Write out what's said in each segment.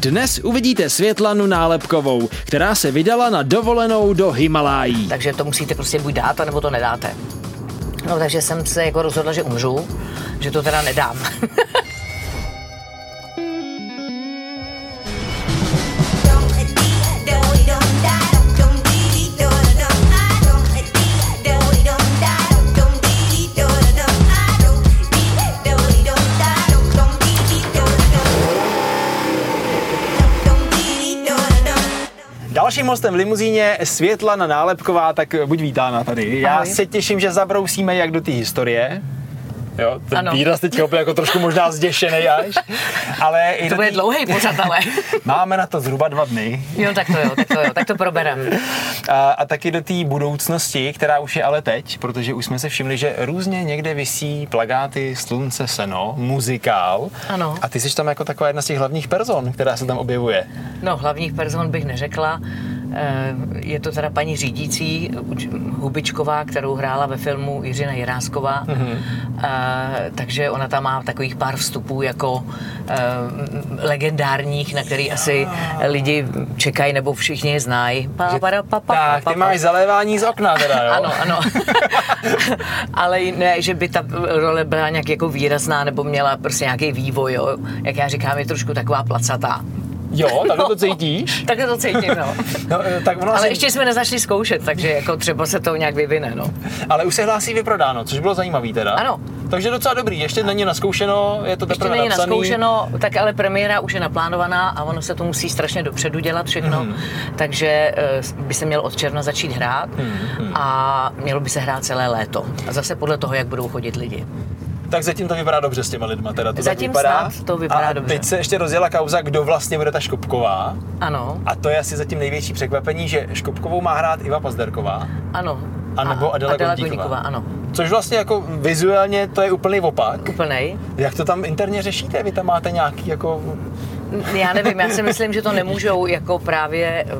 Dnes uvidíte Světlanu Nálepkovou, která se vydala na dovolenou do Himalají. Takže to musíte prostě buď dát, nebo to nedáte. No takže jsem se jako rozhodla, že umřu, že to teda nedám. Dalším hostem v limuzíně Světlana Nálepková, tak buď vítána tady. Já Ahoj. se těším, že zabrousíme jak do té historie. Jo, ten Ano. výraz teď úplně jako trošku možná zděšený až. Ale i To bude té- dlouhý pořad, ale. Máme na to zhruba dva dny. Jo, tak to jo, tak to jo, tak to proberem. A, a taky do té budoucnosti, která už je ale teď, protože už jsme se všimli, že různě někde visí plagáty Slunce, Seno, muzikál. Ano. A ty jsi tam jako taková jedna z těch hlavních person, která se tam objevuje. No, hlavních person bych neřekla. Eh, Je to teda paní řídící Hubičková, kterou hrála ve filmu Jiřina Jirásková. Mm-hmm. Takže ona tam má takových pár vstupů jako eh, legendárních, na který asi lidi čekají nebo všichni je znají. Pa, Že- pa, pa, pa, pa, tak, pa, ty pa. máš zalévání z okna teda, jo? Ano, ano. Ale ne, že by ta role byla nějak jako výrazná nebo měla prostě nějaký vývoj, jo. Jak já říkám, je trošku taková placatá. Jo, tak to cítíš? Tak to cítím, no. No, eh, tak ono Ale asi, ještě jsme nezačali zkoušet, takže jako třeba se to nějak vyvine, no. ale už se hlásí vyprodáno, což bylo zajímavý teda. Ano. Takže docela dobrý, ještě není naskoušeno, je to Ještě teprve není napsaný. naskoušeno, tak ale premiéra už je naplánovaná a ono se to musí strašně dopředu dělat všechno, Mhm. takže eh, by se měl od června začít hrát Mhm, a mělo by se hrát celé léto. A zase podle toho, jak budou chodit lidi. Tak zatím to vypadá dobře s těma lidma, teda to Zatím tak vypadá. snad to vypadá a dobře. teď se ještě rozjela kauza, kdo vlastně bude ta Škopková. Ano, A to je asi zatím největší překvapení, že Škopkovou má hrát Iva Pazderková, ano. A nebo Adela Adela Gondíková. Gondíková, ano. což vlastně jako vizuálně to je úplný opak. Úplnej. Jak to tam interně řešíte? Vy tam máte nějaký jako... Já nevím, já si myslím, že to nemůžou jako právě eh,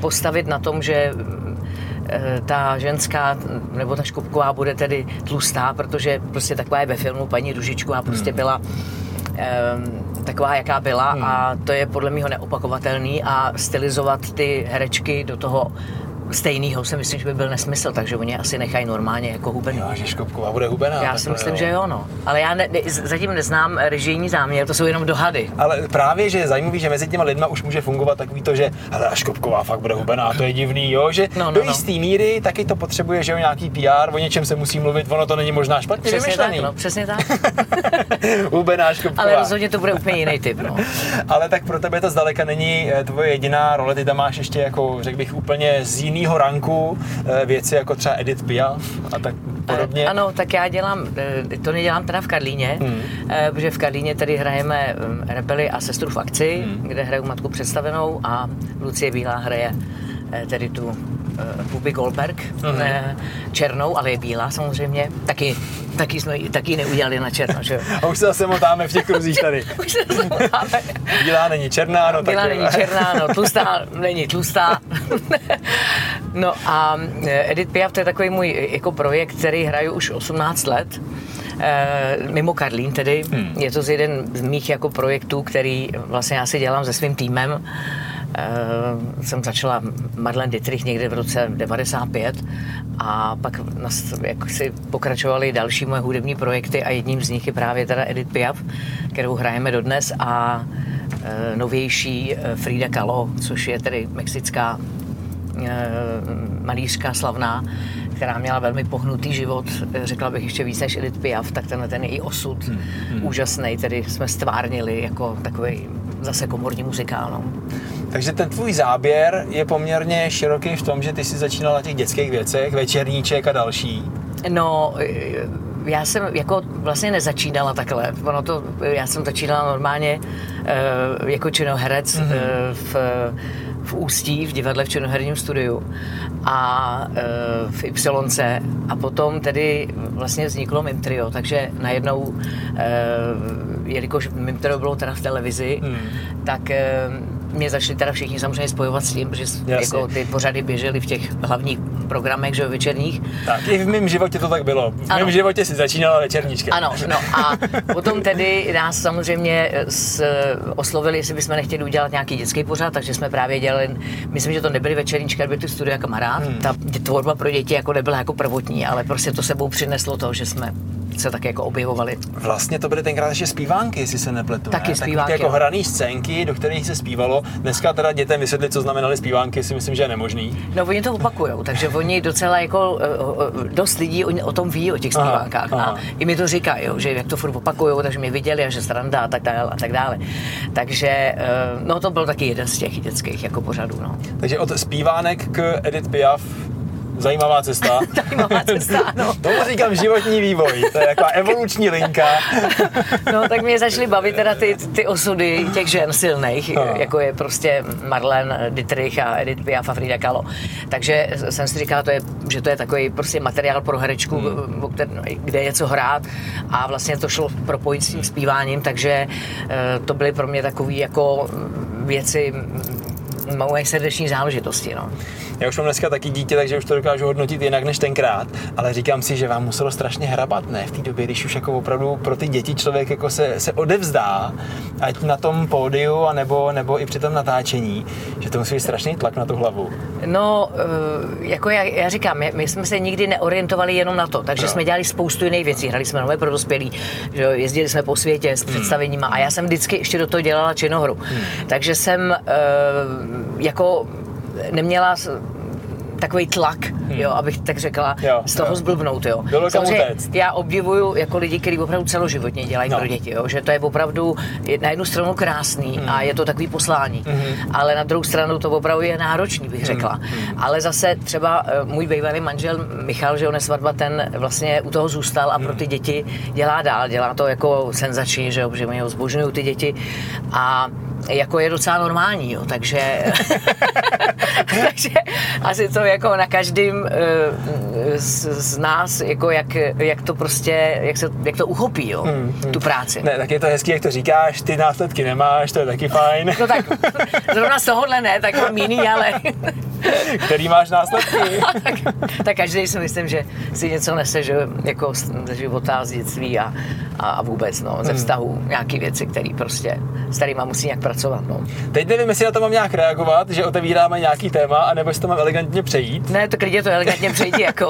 postavit na tom, že ta ženská nebo ta Škupková bude tedy tlustá, protože prostě taková je ve filmu paní Ružičková prostě byla ehm, taková, jaká byla a to je podle mého neopakovatelný a stylizovat ty herečky do toho stejného si myslím, že by byl nesmysl, takže oni asi nechají normálně jako hubený. Jo, že Škopková bude hubená. Já tak si myslím, že jo, no. Ale já ne, ne, zatím neznám režijní záměr, to jsou jenom dohady. Ale právě, že je zajímavý, že mezi těma lidma už může fungovat takový to, že hele, Škopková fakt bude hubená, to je divný, jo, že No, no, do no. jisté míry taky to potřebuje, že jo, nějaký PR, o něčem se musí mluvit, ono to není možná špatně Přesně tak, vymyšlený. no, přesně tak. hubená Škopková. Ale rozhodně to bude úplně jiný typ, no. Ale tak pro tebe to zdaleka není eh, tvoje jediná role, ty tam máš ještě jako, řekl bych, úplně z jiného ranku eh, věci jako třeba Edith Piaf a tak podobně. Eh, Ano, tak já dělám, eh, to nedělám teda v Karlíně, Hmm. protože v Karlíně tady hrajeme mm, Rebely a Sestru v akci, Hmm. kde hraju Matku představenou a Lucie Bílá hraje tedy tu Bubi Goldberg, Mhm. eh, černou, ale je bílá samozřejmě. Taky, taky jsme ji- taky neudělali na černo, že. A už se zase motáme v těch kruzích tady. Už se zamotáme. Bílá není černá, no Bílá tak není černá, no tlustá není tlustá. no a eh, Edith Piaf, to je takový můj eh, jako projekt, který hraju už 18 let. Eh, mimo Karlín tedy. Hmm. Je to z jeden z mých jako projektů, který vlastně já si dělám se svým týmem. Uh, jsem začala Marlene Dietrich někde v roce 95 a pak nas, jak si pokračovaly další moje hudební projekty a jedním z nich je právě teda Edith Piaf, kterou hrajeme dodnes a eh, novější eh, Frida Kahlo, což je tedy mexická malířka slavná, která měla velmi pohnutý život, řekla bych ještě víc než Edith Piaf, tak tenhle ten její osud hmm, hmm. úžasný, tedy jsme stvárnili jako takový zase komorní muzikál. No. Takže ten tvůj záběr je poměrně široký v tom, že ty jsi začínal na těch dětských věcech, večerníček a další. No, eh, já jsem jako vlastně nezačínala takhle. Ono to, já jsem začínala normálně eh, jako činoherec mm-hmm. v, v Ústí, v divadle v činoherním studiu a v Ypsilonce a potom tedy vlastně vzniklo Mim Trio, takže najednou, jelikož Mim Trio bylo teda v televizi, mm. tak mě začali teda všichni samozřejmě spojovat s tím, že jako ty pořady běžely v těch hlavních programech, že večerních. Tak i v mém životě to tak bylo. V ano. mém životě si začínala večerníčka. Ano, no a potom tedy nás samozřejmě s, oslovili, jestli bychom nechtěli udělat nějaký dětský pořad, takže jsme právě dělali, myslím, že to nebyly večerníčky, byly ty studia kamarád. Hmm. Ta tvorba pro děti jako nebyla jako prvotní, ale prostě to sebou přineslo to, že jsme se tak jako objevovali. Vlastně to byly tenkrát ještě zpívánky, jestli se nepletu. Taky ne? zpívánky. jako hraný scénky, do kterých se zpívalo. Dneska teda dětem vysvětlit, co znamenaly zpívánky, si myslím, že je nemožný. No oni to opakujou, takže oni docela jako eh, eh, dost lidí o tom ví, o těch zpívánkách. Aha, aha. A i mi to říkají, že jak to furt opakujou, takže mě viděli a že sranda a tak dále a tak dále. Takže eh, no to byl taky jeden z těch dětských jako pořadů. No. Takže od zpívánek k Edith Piaf Zajímavá cesta. Zajímavá cesta, ano. Tomu říkám životní vývoj, to je jako evoluční linka. no tak mě začaly bavit teda ty, ty osudy těch žen silných, no. jako je prostě Marlene Dietrich a Edith Piaf a Frida Kahlo. Takže jsem si říkala, to je, že to je takový prostě materiál pro herečku, hmm. kde je co hrát a vlastně to šlo propojit s tím zpíváním, takže eh, to byly pro mě takové jako věci moje srdeční záležitosti. No. Já už mám dneska taky dítě, takže už to dokážu hodnotit jinak než tenkrát, ale říkám si, že vám muselo strašně hrabat, ne? V té době, když už jako opravdu pro ty děti člověk jako se, se odevzdá, ať na tom pódiu, anebo, nebo i při tom natáčení, že to musí být strašný tlak na tu hlavu. No, eh, jako já, já říkám, my, my jsme se nikdy neorientovali jenom na to, takže no. jsme dělali spoustu jiných věcí. Hrali jsme nové pro dospělí, že jezdili jsme po světě s hmm. představeníma a já jsem vždycky ještě do toho dělala činohru. Hmm. Takže jsem uh, jako neměla takový tlak, hmm. jo, abych tak řekla, jo, z toho jo. zblbnout, jo. Bylo Samozřejmě, já obdivuju jako lidi, kteří opravdu celoživotně dělají no. pro děti, jo, že to je opravdu na jednu stranu krásný hmm. a je to takový poslání, hmm. ale na druhou stranu to opravdu je náročný, bych řekla. Hmm. Ale zase třeba eh, můj bývalý manžel Michal, že on je svatba, ten vlastně u toho zůstal a pro ty hmm. děti dělá dál, dělá to jako senzační, že, jo, že mě ho zbožňují ty děti a jako je docela normální, jo, takže, takže asi to jako na každém eh, z, z, nás, jako jak, jak to prostě, jak, se, jak to uchopí, jo, hmm, hmm. tu práci. Ne, tak je to hezký, jak to říkáš, ty následky nemáš, to je taky fajn. No tak, zrovna z tohohle ne, tak mám jiný, ale... Který máš následky? tak, tak každý si myslím, že si něco nese, že jako ze života, z dětství a, a vůbec, no, ze hmm. vztahu, nějaký věci, které prostě, s kterými musí nějak pracovat. No. Teď nevím, jestli na to mám nějak reagovat, že otevíráme nějaký téma, anebo jestli to mám elegantně přejít. Ne, to klidně to elegantně přejít jako.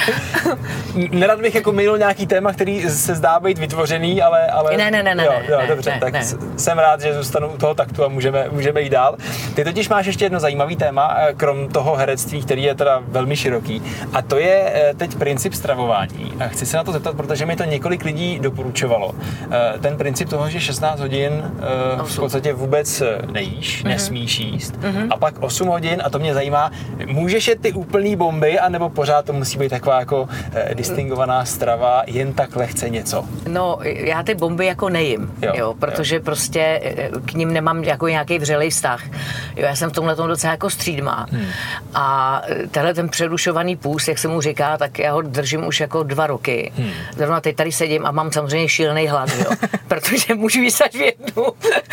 Nerad bych jako minul nějaký téma, který se zdá být vytvořený, ale... ale ne, ne, ne, ne, jo, jo, ne, dobře, ne, tak ne. jsem rád, že zůstanu u toho taktu a můžeme, můžeme jít dál. Ty totiž máš ještě jedno zajímavý téma, eh, krom toho herectví, který je teda velmi široký, a to je eh, teď princip stravování. A chci se na to zeptat, protože mi to několik lidí doporučovalo. Eh, ten princip toho, že 16 hodin v podstatě vůbec nejíš, mm-hmm. nesmíš jíst, mm-hmm. a pak 8 hodin, a to mě zajímá, můžeš jet ty úplný bomby, anebo pořád to musí být taková jako distingovaná strava, jen tak lehce něco? No, já ty bomby jako nejím, jo, jo protože jo. prostě eh, k ním nemám jako nějaký vřelej vztah. Jo, já jsem v tomhle tom docela jako střídma. Hmm. A eh, tenhle ten přerušovaný půst, jak se mu říká, tak já ho držím už jako dva roky. Hmm. Zrovna teď tady sedím a mám samozřejmě šílený hlad, jo, protože můžu jíst až v jednu.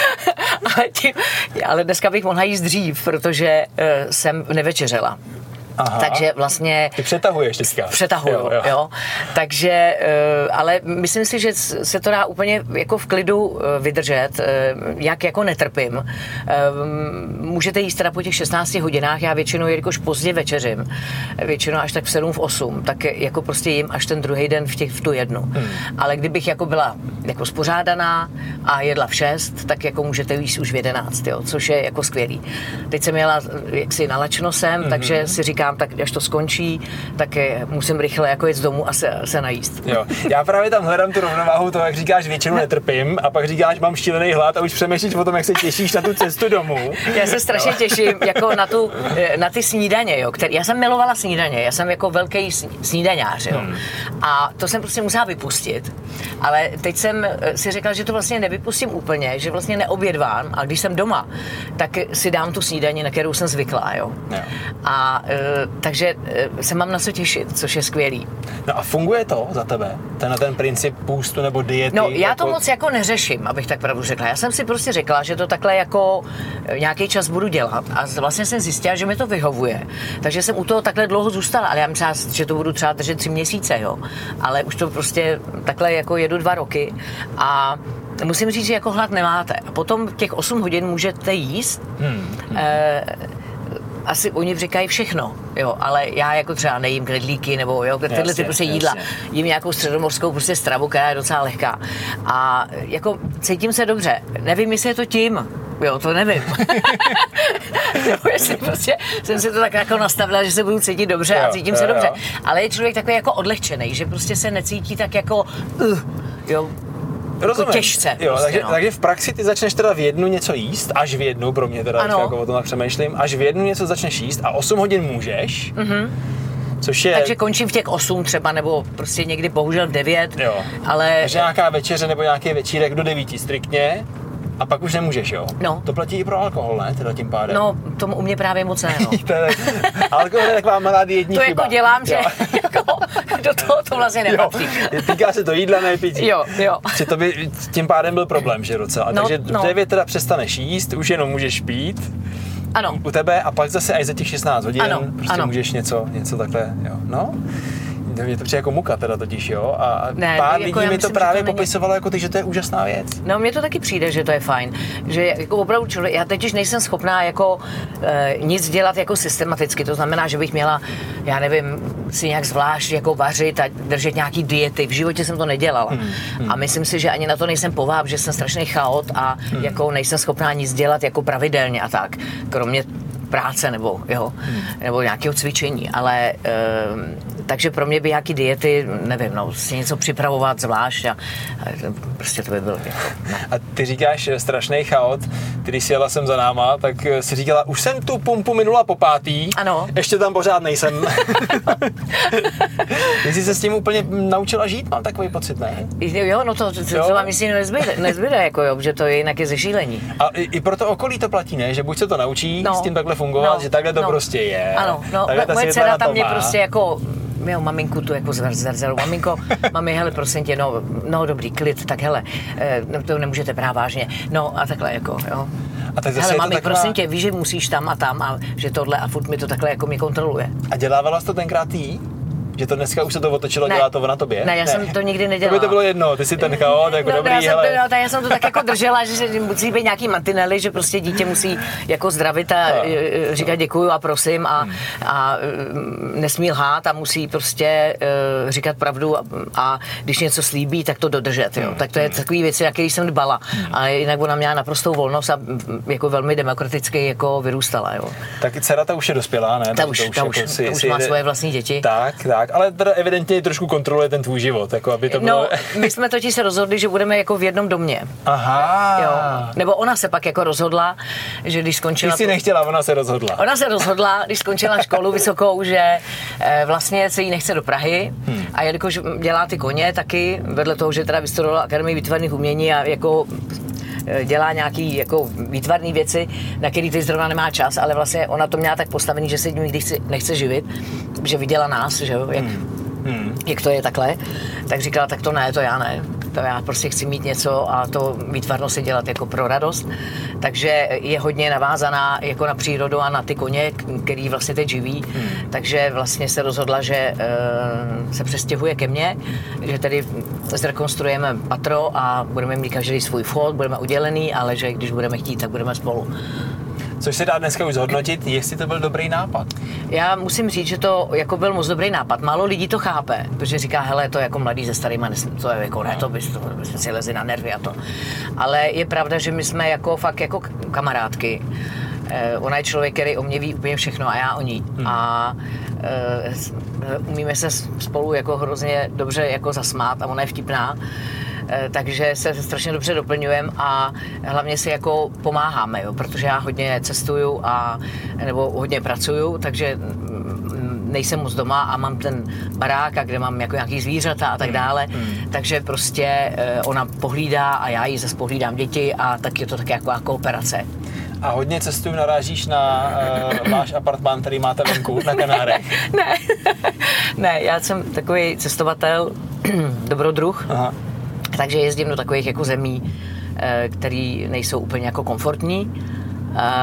ale, tím, ale dneska bych mohla jíst dřív, protože uh, jsem nevečeřela. Aha. Takže vlastně... Ty přetahuješ teďka. Přetahuju, jo, jo. jo. Takže, eh, ale myslím si, že se to dá úplně jako v klidu eh, vydržet, eh, jak jako netrpím. Můžete jíst teda po těch 16 hodinách, já většinou, jelikož pozdě večeřím, většinou až tak v 7, v 8, tak jako prostě jim až ten druhý den v, těch, v tu jednu. Hmm. Ale kdybych jako byla jako spořádaná a jedla v 6, tak jako můžete jíst už v 11, jo, což je jako skvělý. Teď jsem jela jaksi nalačno sem, hmm. takže si říkám, říkám, tak až to skončí, tak musím rychle jako jít z domu a se, se najíst. Jo. Já právě tam hledám tu rovnováhu, to jak říkáš, většinou netrpím a pak říkáš, mám šílený hlad a už přemýšlíš o tom, jak se těšíš na tu cestu domů. Já se strašně těším jako na, tu, na ty snídaně, jo, který, já jsem milovala snídaně, já jsem jako velký snídaňář, jo. Hmm. A to jsem prostě musela vypustit. Ale teď jsem eh, si řekla, že to vlastně nevypustím úplně, že vlastně neobědvám a když jsem doma, tak si dám tu snídaní, na kterou jsem zvyklá, jo. jo. A eh, takže e, se mám na co těšit, což je skvělý. No a funguje to za tebe? Ten, ten princip půstu nebo diety? No, já to jako... moc jako neřeším, abych tak pravdu řekla. Já jsem si prostě řekla, že to takhle jako nějaký čas budu dělat a vlastně jsem zjistila, že mi to vyhovuje. Takže jsem u toho takhle dlouho zůstala, ale já myslím, že to budu třeba držet tři měsíce, jo. Ale už to prostě takhle jako jedu dva roky a musím říct, že jako hlad nemáte. A potom těch 8 hodin můžete jíst. Hmm. E, asi oni říkají všechno, jo, ale já jako třeba nejím knedlíky nebo jo, tyhle jasně, ty prostě jídla. Jasně. Jím nějakou středomorskou prostě stravu, která je docela lehká. A jako cítím se dobře. Nevím, jestli je to tím, jo, to nevím. Nebo jestli prostě jsem si to tak jako nastavila, že se budu cítit dobře jo, a cítím jo, se dobře. Jo. Ale je člověk takový jako odlehčený, že prostě se necítí tak jako, uh, jo, Rozumím. Jako těžce. Jo, prostě, takže, no. takže, v praxi ty začneš teda v jednu něco jíst, až v jednu, pro mě teda, jako o tom přemýšlím, až v jednu něco začneš jíst a 8 hodin můžeš. Mm-hmm. Což je... Takže končím v těch 8 třeba, nebo prostě někdy bohužel v 9. Jo. Ale... Takže nějaká večeře nebo nějaký večírek do 9 striktně. A pak už nemůžeš, jo? No. To platí i pro alkohol, ne? Teda tím pádem. No, tomu u mě právě moc ne, no. alkohol je taková malá dietní To chyba. jako dělám, že jako do toho to vlastně nepatří. Jo. Týká se to jídla, ne pití. Jo, jo. Že to by tím pádem byl problém, že docela. No, Takže no. v 9 teda přestaneš jíst, už jenom můžeš pít. Ano. U tebe a pak zase až za těch 16 hodin ano, prostě ano. můžeš něco, něco takhle, jo. No, mě to přijde jako muka teda totiž, jo. A ne, pár jako lidí mi to právě to popisovalo jako ty, že to je úžasná věc. No, mně to taky přijde, že to je fajn. Že jako opravdu člověk, já teď nejsem schopná jako e, nic dělat jako systematicky. To znamená, že bych měla, já nevím, si nějak zvlášť jako vařit a držet nějaký diety. V životě jsem to nedělala. Hmm, hmm. A myslím si, že ani na to nejsem pováb, že jsem strašný chaot a hmm. jako nejsem schopná nic dělat jako pravidelně a tak. Kromě práce nebo, jo, hmm. nebo nějakého cvičení, ale e, takže pro mě by nějaký diety, nevím, no, si něco připravovat zvlášť a, a prostě to by bylo jako, no. A ty říkáš strašný chaot, když si jela sem za náma, tak si říkala, už jsem tu pumpu minula po pátý, ano. ještě tam pořád nejsem. Ty jsi se s tím úplně naučila žít, mám takový pocit, ne? Jo, no to, to, to, to vám myslím nezbyde, nezbyde jako jo, že to je jinak je zešílení. A i, i pro to okolí to platí, ne? Že buď se to naučí no. s tím takhle fungovat, no. že takhle to no. prostě je. Ano, no, moje dcera tam mě prostě jako jo, maminku tu jako zrzelu. Maminko, mami, hele, prosím tě, no, no dobrý, klid, tak hele, eh, no, to nemůžete brát vážně. No a takhle jako, jo. A tak zase hele, mami, taková... prosím tě, víš, že musíš tam a tam a že tohle a furt mi to takhle jako mě kontroluje. A dělávala jsi to tenkrát ty? Že to dneska už se to otočilo, ne. dělá to na tobě? Ne, já ne. jsem to nikdy nedělala. To by to bylo jedno, ty si ten chaot, jako no, dobrý, já jsem, to, no, já jsem to tak jako držela, že musí být nějaký mantinely, že prostě dítě musí jako zdravit a no. říkat děkuju a prosím a, hmm. a nesmí lhát a musí prostě uh, říkat pravdu a, a, když něco slíbí, tak to dodržet. Jo. Hmm. Tak to je takový věci, na který jsem dbala. Hmm. A jinak ona měla naprostou volnost a jako velmi demokraticky jako vyrůstala. Jo. Tak dcera ta už je dospělá, ne? Ta, už, ta už, ta už, jako si, ta už má svoje vlastní děti. Tak, tak tak, ale teda evidentně trošku kontroluje ten tvůj život, jako aby to bylo... No, my jsme totiž se rozhodli, že budeme jako v jednom domě. Aha. Jo. Nebo ona se pak jako rozhodla, že když skončila... Ty jsi nechtěla, ona se rozhodla. Ona se rozhodla, když skončila školu vysokou, že eh, vlastně se jí nechce do Prahy hmm. a jelikož dělá ty koně taky, vedle toho, že teda vystudovala Akademii výtvarných umění a jako dělá nějaký jako výtvarné věci, na který ty zrovna nemá čas, ale vlastně ona to měla tak postavený, že se tím nikdy nechce živit, že viděla nás, že jo, jak, hmm. Hmm. jak to je takhle, tak říkala, tak to ne, to já ne. To já prostě chci mít něco a to výtvarno si dělat jako pro radost. Takže je hodně navázaná jako na přírodu a na ty koně, který vlastně teď živí. Hmm. Takže vlastně se rozhodla, že uh, se přestěhuje ke mně, že tedy zrekonstruujeme patro a budeme mít každý svůj vchod, budeme udělený, ale že když budeme chtít, tak budeme spolu. Což se dá dneska už zhodnotit, jestli to byl dobrý nápad. Já musím říct, že to jako byl moc dobrý nápad. Málo lidí to chápe, protože říká, hele, to je jako mladý se starýma, to je jako ne, to bys, to bys si lezi na nervy a to. Ale je pravda, že my jsme jako fakt jako kamarádky. Eh, ona je člověk, který o mě ví úplně všechno a já o ní. Hmm. A eh, umíme se spolu jako hrozně dobře jako zasmát a ona je vtipná. Eh, takže se strašně dobře doplňujeme a hlavně si jako pomáháme, jo, protože já hodně cestuju a nebo hodně pracuju, takže mm, nejsem moc doma a mám ten barák, a kde mám jako nějaký zvířata a tak hmm. dále, hmm. takže prostě eh, ona pohlídá a já jí zase pohlídám děti a tak je to tak jako kooperace. a hodně cestuju narážíš na uh, váš apartmán, který máte venku na Kanárech. ne, ne, já jsem takový cestovatel, dobrodruh, Aha. Takže jezdím do takových jako zemí, eh, které nejsou úplně jako komfortní.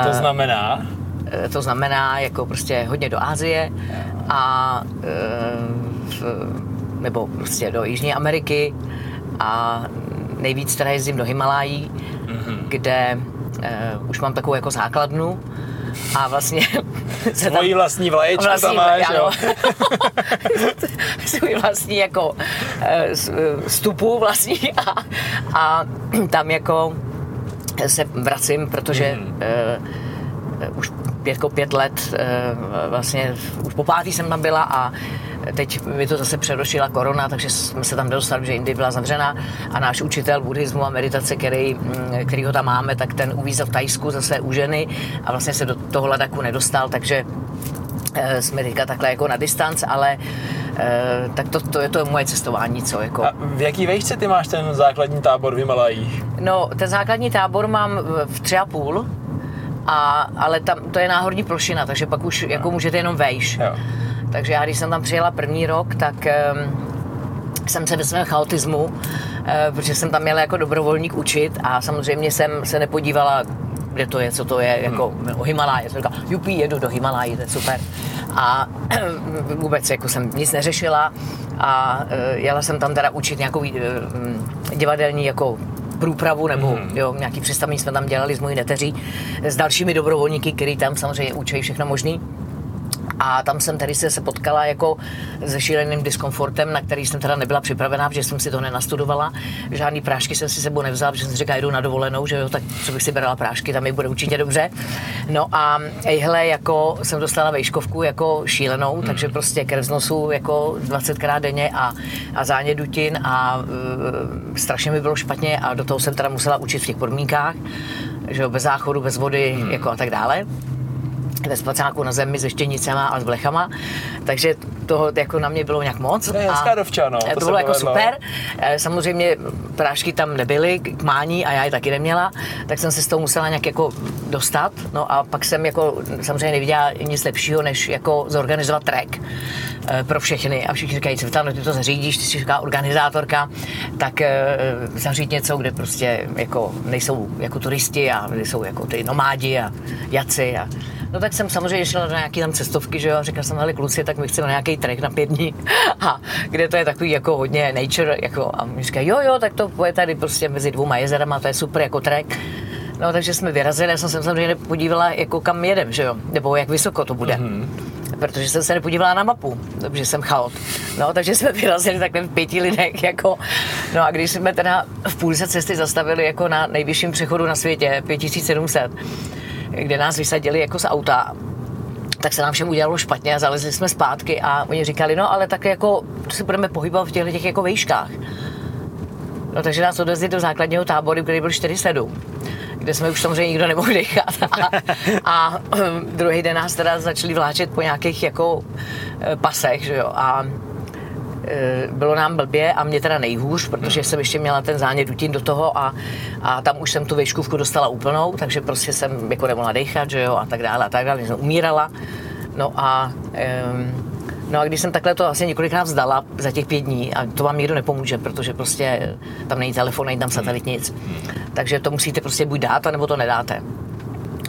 To znamená? To znamená jako prostě hodně do Ázie a nebo prostě do Jižní Ameriky a nejvíc teda jezdím do Himalají, mm-hmm. kde už mám takovou jako základnu a vlastně... Se tam, vlastní vlaječku vlastní, tam máš, jo? Svůj vlastní jako uh, stupu vlastní a, a tam jako se vracím, protože mm. uh, už pět, jako pět let, vlastně už po pátý jsem tam byla a Teď mi to zase přerošila korona, takže jsme se tam dostali, že Indie byla zavřena a náš učitel buddhismu a meditace, který, mm, který ho tam máme, tak ten uvízl v Tajsku zase u ženy a vlastně se do toho ladaku nedostal, takže eh, jsme teďka takhle jako na distanc, ale e, tak to, to je to moje cestování, co jako. A v jaký vejšce ty máš ten základní tábor v Himalajích? No, ten základní tábor mám v tři a půl, a, ale tam to je náhorní plošina, takže pak už jako můžete jenom vejš. Jo. Takže já, když jsem tam přijela první rok, tak um, jsem se ve svém chaotismu, uh, protože jsem tam měla jako dobrovolník učit a samozřejmě jsem se nepodívala, kde to je, co to je, jako hmm. o Himaláje. Jsem říkala, jupí, jedu do Himaláje, to je super. A vůbec jako jsem nic neřešila a uh, jela jsem tam teda učit nějakou uh, divadelní jako průpravu nebo hmm. jo, nějaký představení jsme tam dělali s mojí neteří s dalšími dobrovolníky, který tam samozřejmě učí všechno možný. A tam jsem tady se, se potkala jako se šíleným diskomfortem, na který jsem teda nebyla připravená, protože jsem si to nenastudovala. Žádný prášky jsem si sebou nevzala, protože jsem si říkala, jdu na dovolenou, že jo, tak co bych si brala prášky, tam mi bude určitě dobře. No a ejhle, jako jsem dostala vejškovku jako šílenou, hmm. takže prostě krev z nosu jako 20krát denně a, a záně dutin a uh, strašně mi bylo špatně a do toho jsem teda musela učit v těch podmínkách, že jo, bez záchodu, bez vody, hmm. jako a tak dále ve spacáku na zemi se štěnicema a s blechama, takže toho jako na mě bylo nějak moc. To je hezká dovča, no. To, to bylo jako super. Eh, samozřejmě prášky tam nebyly k mání a já je taky neměla, tak jsem se s tou musela nějak jako dostat. No a pak jsem jako samozřejmě neviděla nic lepšího, než jako zorganizovat trek eh, pro všechny. A všichni říkají, co ty to zařídíš, ty jsi říká organizátorka, tak eh, zařídit něco, kde prostě jako nejsou jako turisti a nejsou jako ty nomádi a jaci a No tak jsem samozřejmě šla na nějaký tam cestovky, že jo, a říkala jsem, hele kluci, tak my chceme nějaký trek na pět dní, a kde to je takový jako hodně nature, jako, a mi říkají, jo, jo, tak to je tady prostě mezi dvouma jezerama, to je super jako trek. No, takže jsme vyrazili, já jsem se samozřejmě podívala, jako kam jedem, že jo, nebo jak vysoko to bude. Mm-hmm protože jsem se nepodívala na mapu, protože jsem chaot. No, takže jsme vyrazili takhle v pěti lidech, jako, no a když jsme teda v půlce cesty zastavili jako na nejvyšším přechodu na světě, 5700, kde nás vysadili jako z auta tak se nám všem udělalo špatně a zalezli jsme zpátky a oni říkali, no ale tak jako se budeme pohybovat v těchto těch jako vejškách. No takže nás odvezli do základního táboru, který byl 4-7 kde jsme už samozřejmě nikdo nemohl dechat. A, a druhý den nás teda začali vláčet po nějakých jako eh, pasech, že jo. A bylo nám blbě a mě teda nejhůř, protože jsem ještě měla ten zánět dutin do toho a, a tam už jsem tu vejškovku dostala úplnou, takže prostě jsem jako nemohla dechat, že jo, a tak dále a tak dále, jsem umírala. No a um, No a když jsem takhle to asi několikrát vzdala za těch pět dní, a to vám nikdo nepomůže, protože prostě tam není telefon, není tam satelit, nic. Takže to musíte prostě buď dát, nebo to nedáte.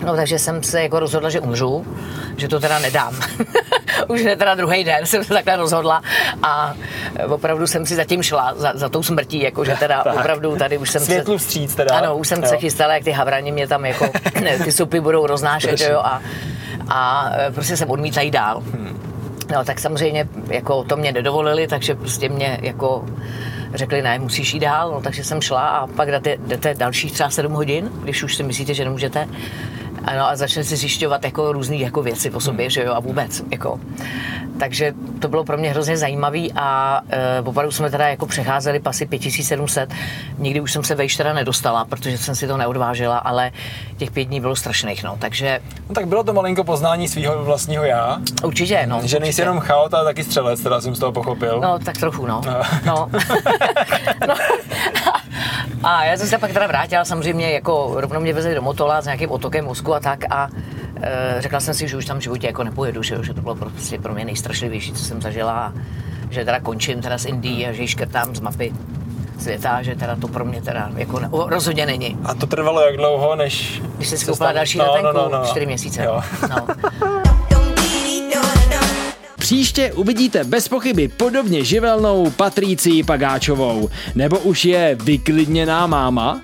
No takže jsem se jako rozhodla, že umřu, že to teda nedám. Už ne teda druhý den jsem se takhle rozhodla a opravdu jsem si zatím šla za, za tou smrtí, jako že teda tak. opravdu tady už jsem Světlu se... vstříc teda. Ano, už jsem jo. se chystala, jak ty havrani mě tam jako, ty supy budou roznášet, jo, a, a e, prostě jsem odmítla jít dál. Hmm. No tak samozřejmě jako to mě nedovolili, takže prostě mě jako řekli, ne, musíš jít dál, no, takže jsem šla a pak jdete, jdete dalších třeba 7 hodin, když už si myslíte, že nemůžete ano, a začali si zjišťovat jako různé jako věci po sobě, hmm. že jo, a vůbec, jako. Takže to bylo pro mě hrozně zajímavé a e, opravdu jsme teda jako přecházeli pasy 5700. Nikdy už jsem se vejš teda nedostala, protože jsem si to neodvážila, ale těch pět dní bylo strašných, no, takže... No, tak bylo to malinko poznání svého vlastního já. Určitě, no. Že nejsi jenom chaot, ale taky střelec, teda jsem z toho pochopil. No, tak trochu, no. No. no. no. A já jsem se pak teda vrátila, samozřejmě jako rovnou mě vezli do Motola s nějakým otokem mozku a tak a e, řekla jsem si, že už tam v životě jako nepojedu, že, že to bylo prostě pro mě nejstrašlivější, co jsem zažila, že teda končím teda s Indií a že ji škrtám z mapy světa, že teda to pro mě teda jako ne, rozhodně není. A to trvalo jak dlouho, než... Když jsi koupila další no, letenku, no, no, no. čtyři měsíce. Jo. No. Příště uvidíte bez pochyby podobně živelnou Patricii Pagáčovou. Nebo už je vyklidněná máma?